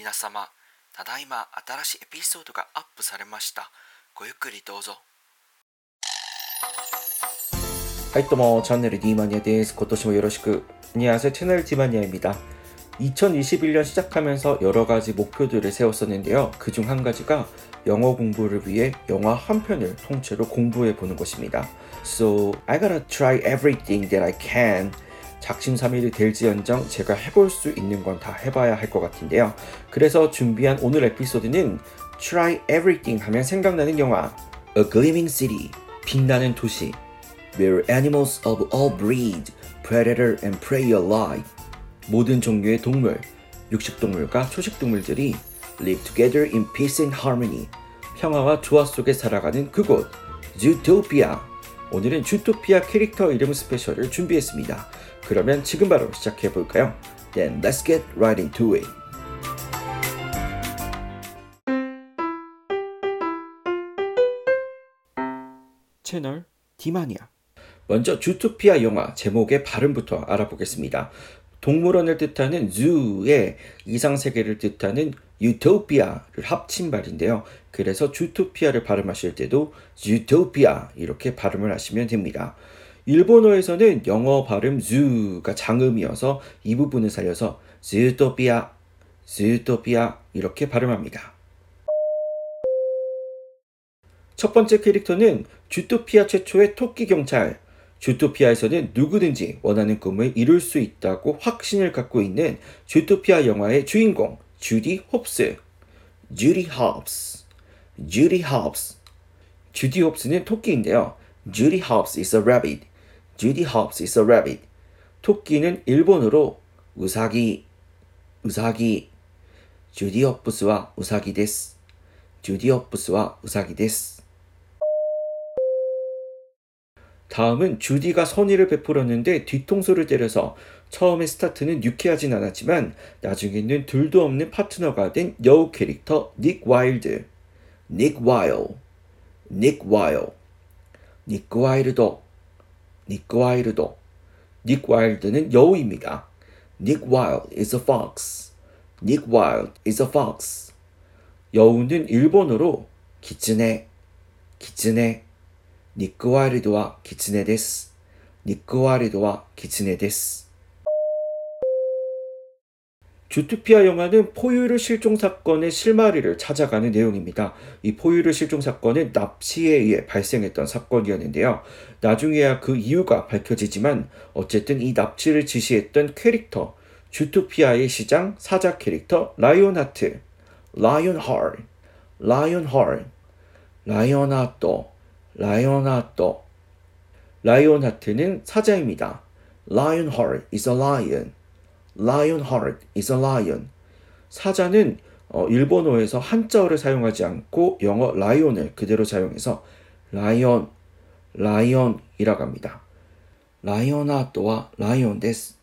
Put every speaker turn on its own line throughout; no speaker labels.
皆様ただいま新しいエピソードがアップされましたごゆっくりどうぞ
はい、どうも、チャンネル디마니아です。今年もよろしく。 안녕하세요, 채널 디마니아입니다. 2021년 시작하면서 여러 가지 목표들을 세웠었는데요. 그 중 한 가지가 영어 공부를 위해 영화 한 편을 통째로 공부해 보는 것입니다. So, I gotta try everything that I can. 작심삼일이 될지언정 제가 해볼 수 있는 건 다 해봐야 할 것 같은데요. 그래서 준비한 오늘 에피소드는 Try Everything 하면 생각나는 영화 A Gleaming City 빛나는 도시 Where animals of all breed, predator and prey alike 모든 종류의 동물, 육식동물과 초식동물들이 live together in peace and harmony 평화와 조화 속에 살아가는 그곳 Zootopia 오늘은 주토피아 캐릭터 이름 스페셜을 준비했습니다. 그러면 지금 바로 시작해 볼까요? Then let's get right into it. 채널 디마니아 먼저 주토피아 영화 제목의 발음부터 알아보겠습니다. 동물원을 뜻하는 zoo의 이상 세계를 뜻하는 유토피아를 합친 말인데요. 그래서 주토피아를 발음하실 때도 유토피아 이렇게 발음을 하시면 됩니다. 일본어에서는 영어 발음 zoo가 장음이어서 이 부분을 살려서 zu토피아, zu토피아 이렇게 발음합니다. 첫 번째 캐릭터는 주토피아 최초의 토끼 경찰. 주토피아에서는 누구든지 원하는 꿈을 이룰 수 있다고 확신을 갖고 있는 주토피아 영화의 주인공 주디 홉스. 주디 홉스. 주디 홉스. 주디 홉스는 토끼인데요. Judy Hopps is a rabbit. Judy Hopps is a rabbit. 토끼는 일본어로 うさぎ, うさぎ. ジュディ・ホップスはうさぎです. ジュディ・ホップスはうさぎです. 다음은 주디가 선의를 베풀었는데 뒤통수를 때려서 처음에 스타트는 유쾌하진 않았지만 나중에는 둘도 없는 파트너가 된 여우 캐릭터 닉 와일드. 닉 와일. 닉 와일. 닉 와일드. 닉 와일드도. 닉 와일드는 여우입니다. Nick Wilde is a fox. Nick Wilde is a fox. 여우는 일본어로 きつね, きつね, ニック・ワイルドはきつねです, ニック・ワイルドはきつねです. 주토피아 영화는 포유류 실종 사건의 실마리를 찾아가는 내용입니다. 이 포유류 실종 사건은 납치에 의해 발생했던 사건이었는데요. 나중에야 그 이유가 밝혀지지만 어쨌든 이 납치를 지시했던 캐릭터 주토피아의 시장 사자 캐릭터 라이온하트 라이온 헐 Lionheart, Lionheart 라이온하트 라이온하트는 사자입니다. Lionheart is a lion. Lionheart is a lion. 사자는 어, 일본어에서 한자어를 사용하지 않고 영어 lion을 그대로 사용해서 라이온, 라이온이라고 합니다. ライオンハートはライオンです.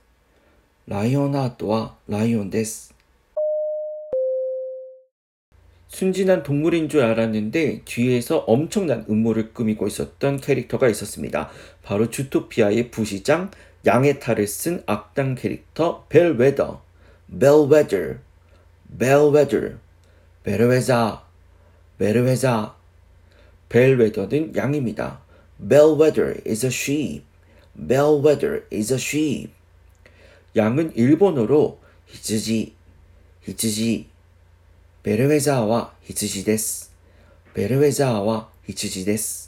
ライオンハートはライオンです. 순진한 동물인 줄 알았는데 뒤에서 엄청난 음모를 꾸미고 있었던 캐릭터가 있었습니다. 바로 주토피아의 부시장 양의 탈을 쓴 악당 캐릭터 벨웨더, 벨웨더, 벨웨더, 베르웨자, 베르웨자. 벨웨더는 양입니다. Bellwether is a sheep. Bellwether is a sheep. 양은 일본어로 히츠지, 히츠지, 베르웨자와 히츠지 데스, 베르웨자와 히츠지 데스.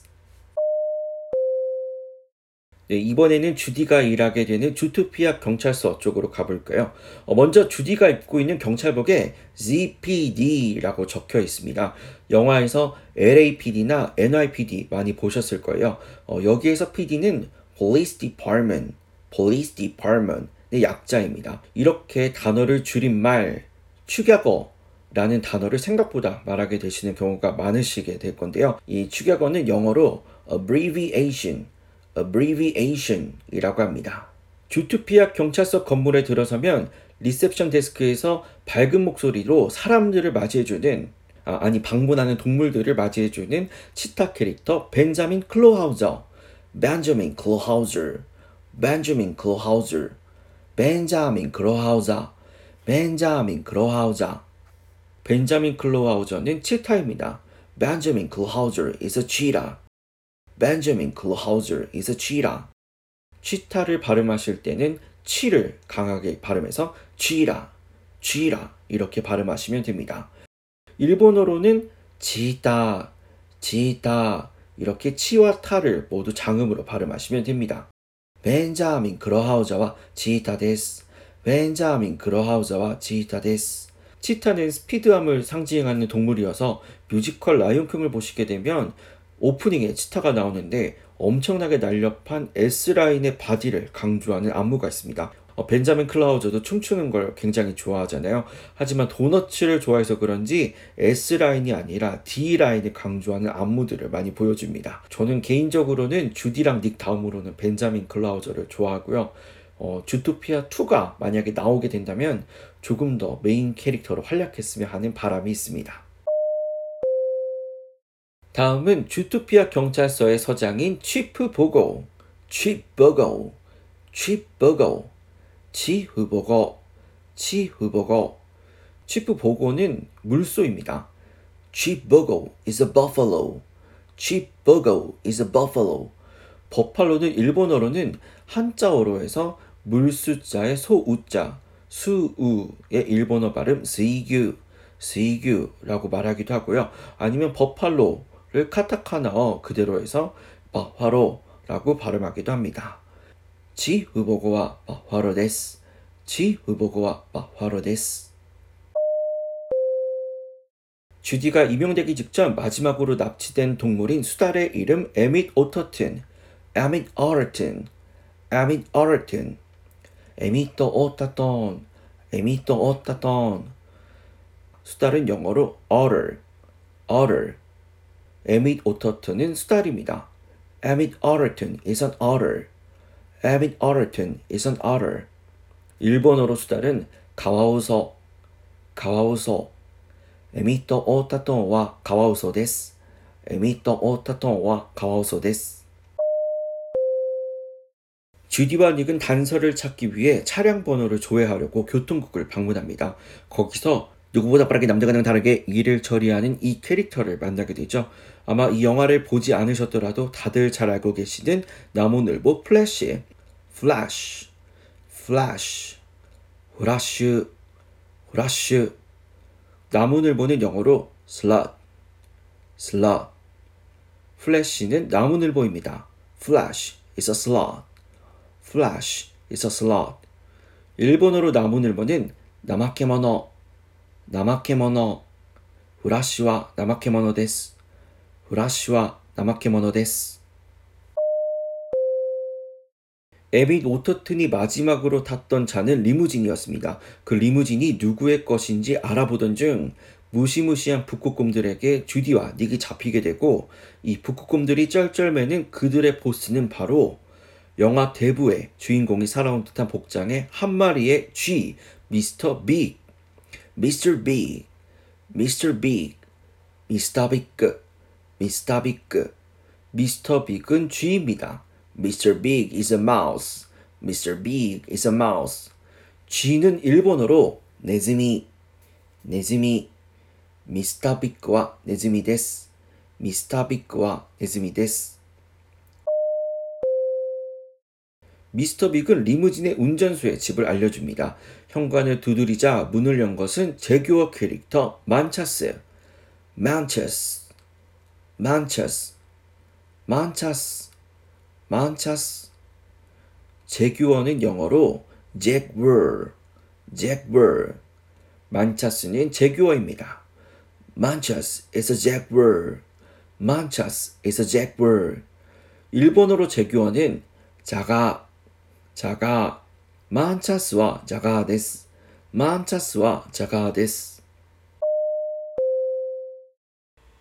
네, 이번에는 주디가 일하게 되는 주토피아 경찰서 쪽으로 가볼까요? 어, 먼저 주디가 입고 있는 경찰복에 ZPD라고 적혀 있습니다. 영화에서 LAPD나 NYPD 많이 보셨을 거예요. 어, 여기에서 PD는 Police Department, Police Department의 약자입니다. 이렇게 단어를 줄인 말, 축약어, 라는 단어를 생각보다 말하게 되시는 경우가 많으시게 될 건데요. 이 축약어는 영어로 abbreviation, abbreviation이라고 합니다. 주토피아 경찰서 건물에 들어서면 리셉션 데스크에서 밝은 목소리로 사람들을 맞이해주는 아, 아니 방문하는 동물들을 맞이해주는 치타 캐릭터 벤자민 클로하우저, 벤자민 클로하우저, 벤자민 클로하우저, 벤자민 클로하우저, 벤자민 클로하우저. 벤자민 클로하우저는 치타입니다. Benjamin Clawhauser is a cheetah. Benjamin Clawhauser is a cheetah. 치타를 발음하실 때는 치를 강하게 발음해서 cheetah, cheetah 이렇게 발음하시면 됩니다. 일본어로는 チーター, チーター 이렇게 치와 타를 모두 장음으로 발음하시면 됩니다. ベンジャミン・クロウハウザーはチーターです. ベンジャミン・クロウハウザーはチーターです. 치타는 스피드함을 상징하는 동물이어서 뮤지컬 라이온킹을 보시게 되면 오프닝에 치타가 나오는데 엄청나게 날렵한 S라인의 바디를 강조하는 안무가 있습니다. 어, 벤자민 클로하우저도 춤추는 걸 굉장히 좋아하잖아요. 하지만 도너츠를 좋아해서 그런지 S라인이 아니라 D라인을 강조하는 안무들을 많이 보여줍니다. 저는 개인적으로는 주디랑 닉 다음으로는 벤자민 클라우저를 좋아하고요. 어, 주토피아 2가 만약에 나오게 된다면 조금 더 메인 캐릭터로 활약했으면 하는 바람이 있습니다. 다음은 주토피아 경찰서의 서장인 취프 보고, 취버거, 취버거, 치흐버거, 치흐버거. 취프 보고는 물소입니다. 취버거 is a buffalo. 취버거 is a buffalo. 버팔로는 일본어로는 한자어로 해서 물수자의 소우자, 수우의 일본어 발음 스이규, 스이규라고 말하기도 하고요. 아니면 버팔로를 카타카나어 그대로 해서 바파로라고 발음하기도 합니다. チーフ・ボゴはバッファローです. チーフ・ボゴはバッファローです. 주디가 임용되기 직전 마지막으로 납치된 동물인 수달의 이름 에밋 오터튼, Emmitt Otterton, Emmitt Otterton, エミット・オッタートン, エミット・オッタートン. 수달은 영어로 otter, otter. 에밋 오터튼은 수달입니다. Emmitt Otterton is an otter. Emmitt Otterton is an otter. 일본어로 수달은 カワウソ, カワウソ. エミット・オッタートンはカワウソです. エミット・オッタートンはカワウソです. 주디와 닉은 단서를 찾기 위해 차량 번호를 조회하려고 교통국을 방문합니다. 거기서 누구보다 빠르게 남들과는 다르게 일을 처리하는 이 캐릭터를 만나게 되죠. 아마 이 영화를 보지 않으셨더라도 다들 잘 알고 계시는 나무늘보 플래시, Flash, Flash, フラッシュ, フラッシュ. 나무늘보는 영어로 sloth, sloth. 플래시는 나무늘보입니다. Flash is a sloth. Flash is a slot. 일본어로 나무늘보는 나마케모노, 데스. 에빗 오터튼이 마지막으로 탔던 차는 리무진이었습니다. 그 리무진이 누구의 것인지 알아보던 중 무시무시한 북극곰들에게 주디와 닉이 잡히게 되고 이 북극곰들이 쩔쩔매는 그들의 보스는 바로 영화 대부의 주인공이 살아온 듯한 복장의 한 마리의 쥐, 미스터 빅, 미스터 빅, 미스터 빅, 미스터 빅, 미스터 빅, 미스터 빅은 쥐입니다. Mr. Big is a mouse. Mr. Big is a mouse. 쥐는 일본어로 네즈미, ネズミ, ミスター・ビッグはネズミです. ミスター・ビッグはネズミです. 미스터 빅은 리무진의 운전수의 집을 알려줍니다. 현관을 두드리자 문을 연 것은 재규어 캐릭터 만차스. 만차스. 만차스. 만차스. 만차스. 재규어는 영어로 잭 월, 잭 월. 만차스는 제규어입니다. 만차스 is a 잭월. 만차스 is a 잭월. 일본어로 제규어는 자가, 자가. 만차스와 자가 です. 만차스와 자가 です.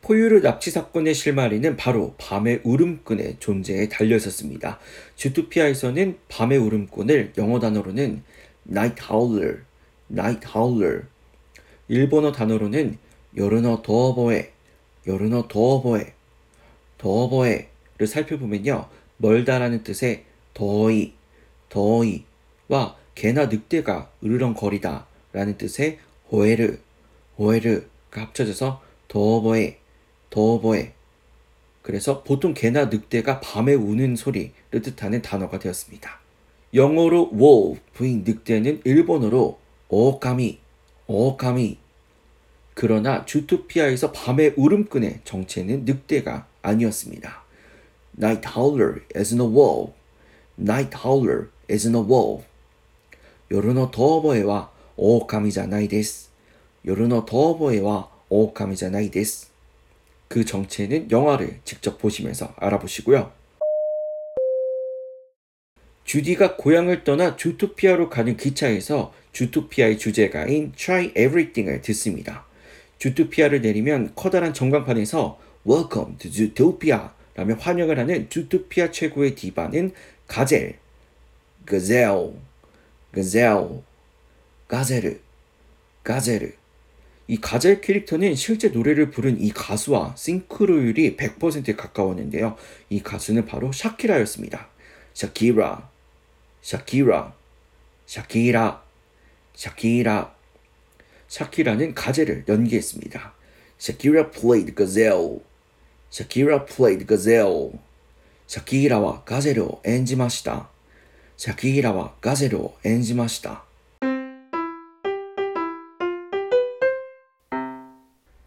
포유류 납치 사건의 실마리는 바로 밤의 울음꾼의 존재에 달려 있었습니다. 주토피아에서는 밤의 울음꾼을 영어 단어로는 night howler, night howler, 일본어 단어로는 여르너 도어보에, 여르너 도어보에, 도어보에를 살펴보면요. 멀다라는 뜻의 더이, 더이 와 개나 늑대가 으르렁거리다 라는 뜻의 호에르, 오에르가 합쳐져서 도보에, 도보에. 그래서 보통 개나 늑대가 밤에 우는 소리를 뜻하는 단어가 되었습니다. 영어로 wolf인 늑대는 일본어로 오카미, 오카미. 그러나 주토피아에서 밤의 울음꾼의 정체는 늑대가 아니었습니다. Night howler isn't a wolf. Night howler isn't a wolf. 夜の遠吠えは狼じゃないです。夜の遠吠えは狼じゃないです。그 정체는 영화를 직접 보시면서 알아보시고요. 주디가 고향을 떠나 주토피아로 가는 기차에서 주토피아의 주제가인 Try Everything을 듣습니다. 주토피아를 내리면 커다란 전광판에서 Welcome to Zootopia 라며 환영을 하는 주토피아 최고의 디바는 가젤, gazelle, gazelle, 가젤르, 가젤르. 이 가젤 캐릭터는 실제 노래를 부른 이 가수와 싱크로율이 100%에 가까웠는데요. 이 가수는 바로 샤키라였습니다. 샤키라, 샤키라, 샤키라, 샤키라. 샤키라는 가젤을 연기했습니다. 샤키라 played gazelle. 샤키라 played gazelle. 샤키라와 가젤을 演じました. 샤키라와 가젤을 演じました.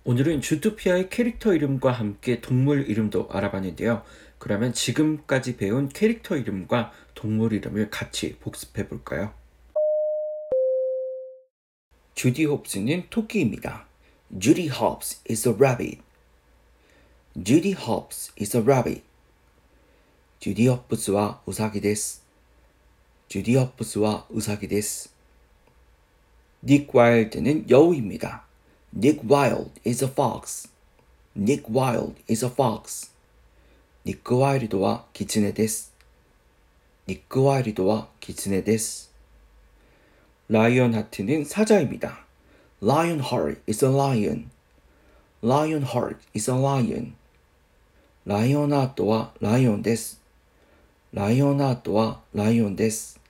오늘은 주토피아의 캐릭터 이름과 함께 동물 이름도 알아봤는데요. 그러면 지금까지 배운 캐릭터 이름과 동물 이름을 같이 복습해 볼까요? 주디 홉스는 토끼입니다. Judy Hobbs is a rabbit. Judy Hobbs is a rabbit. 주디 홉스와 우사기 です. 주디어프스와 의사기데스. 닉 와일드는 여우입니다. Nick Wilde is a fox. Nick Wilde is a fox. ニック・ワイルドはキツネです. ニック・ワイルドはキツネです. 라이언 하트는 사자입니다. Lionheart is a lion. Lionheart is a lion. ライオンハートはライオンです. ライオンハートはライオンです.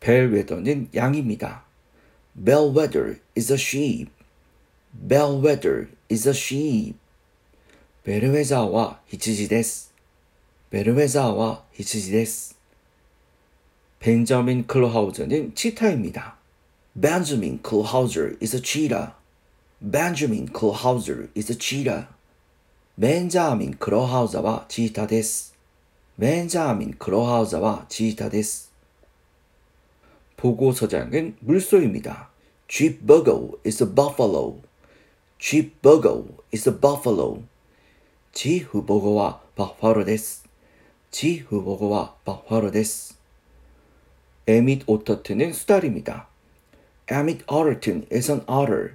벨웨더는 양입니다. Bellwether is a sheep. Bellwether is a sheep. ベルウェザーは羊です。ベルウェザーは羊です。ベンジャミン・クロハウザ는 치타입니다. Benjamin Klhauser is a cheetah. Benjamin Klhauser is a cheetah. ベンジャーミン・クロハウザはチータです。ベンジャーミン・クロハウザはチータです。 보고서장은 물소입니다. Gburgo is a buffalo. Gburgo is a buffalo. 지후보고와 바파로 데스. 지후보고와 바파로 데스. 에밋 오터튼은 수달입니다. Emmett Otterton is an otter.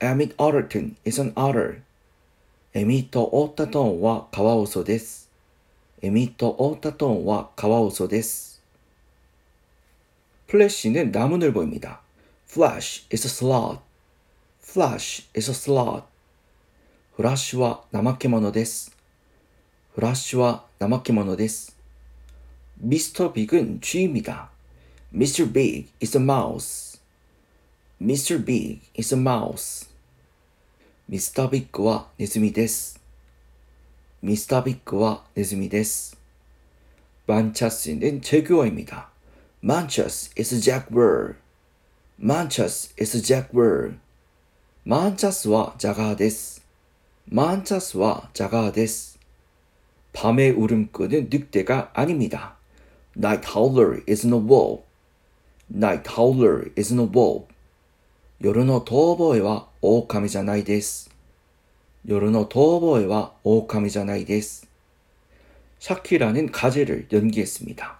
Emmett Otterton is an otter. エミット・オータトンはカワウソです。エミット・オータトンはカワウソです。 플래시는 나무늘보입니다. flash is a slot. flash is a slot. 플라시와 나마케모노 데스. 플라시와 나마케모노 데스. 미스터 빅은 쥐입니다. Mr. Big is a mouse. Mr. Big is a mouse. 미스터 빅과 네즈미 데스. 미스터 빅과 네즈미 데스. 만차스는 제규어입니다. Manchas is a jaguar. Manchas is a jaguar. マンチャスはジャガーです。マンチャスはジャガーです。 밤의 울음꾼은 늑대가 아닙니다. Night howler isn't a wolf. Night howler isn't a wolf. 夜の遠吠えは狼じゃないです。夜の遠吠えは狼じゃないです。 샤키라는 가젤을 연기했습니다.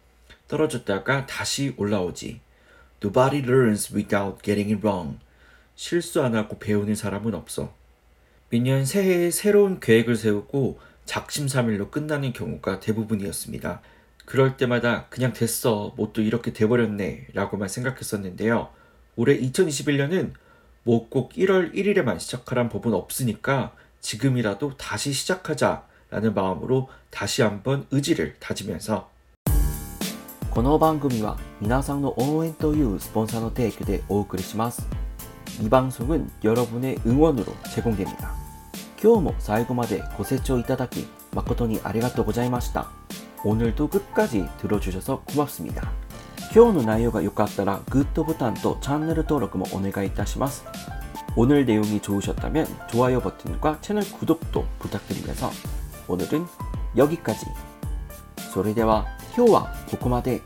떨어졌다가 다시 올라오지. Nobody learns without getting it wrong. 실수 안 하고 배우는 사람은 없어. 매년 새해에 새로운 계획을 세우고 작심삼일로 끝나는 경우가 대부분이었습니다. 그럴 때마다 그냥 됐어, 뭐 또 이렇게 돼버렸네 라고만 생각했었는데요. 올해 2021년은 뭐 꼭 1월 1일에만 시작하란 법은 없으니까 지금이라도 다시 시작하자 라는 마음으로 다시 한번 의지를 다지면서
この番組は皆さんの応援というスポンサーの提供でお送りします. 이 방송은 여러분의 응원으로 제공됩니다. 今日も最後までご清聴いただき誠にありがとうございました. 오늘도 끝까지 들어주셔서 고맙습니다. 今日の内容が良かったらグッドボタンとチャンネル登録もお願いいたします. 오늘 내용이 좋으셨다면 좋아요 버튼과 채널 구독도 부탁드리면서 오늘은 여기까지. それでは 今日はここまで。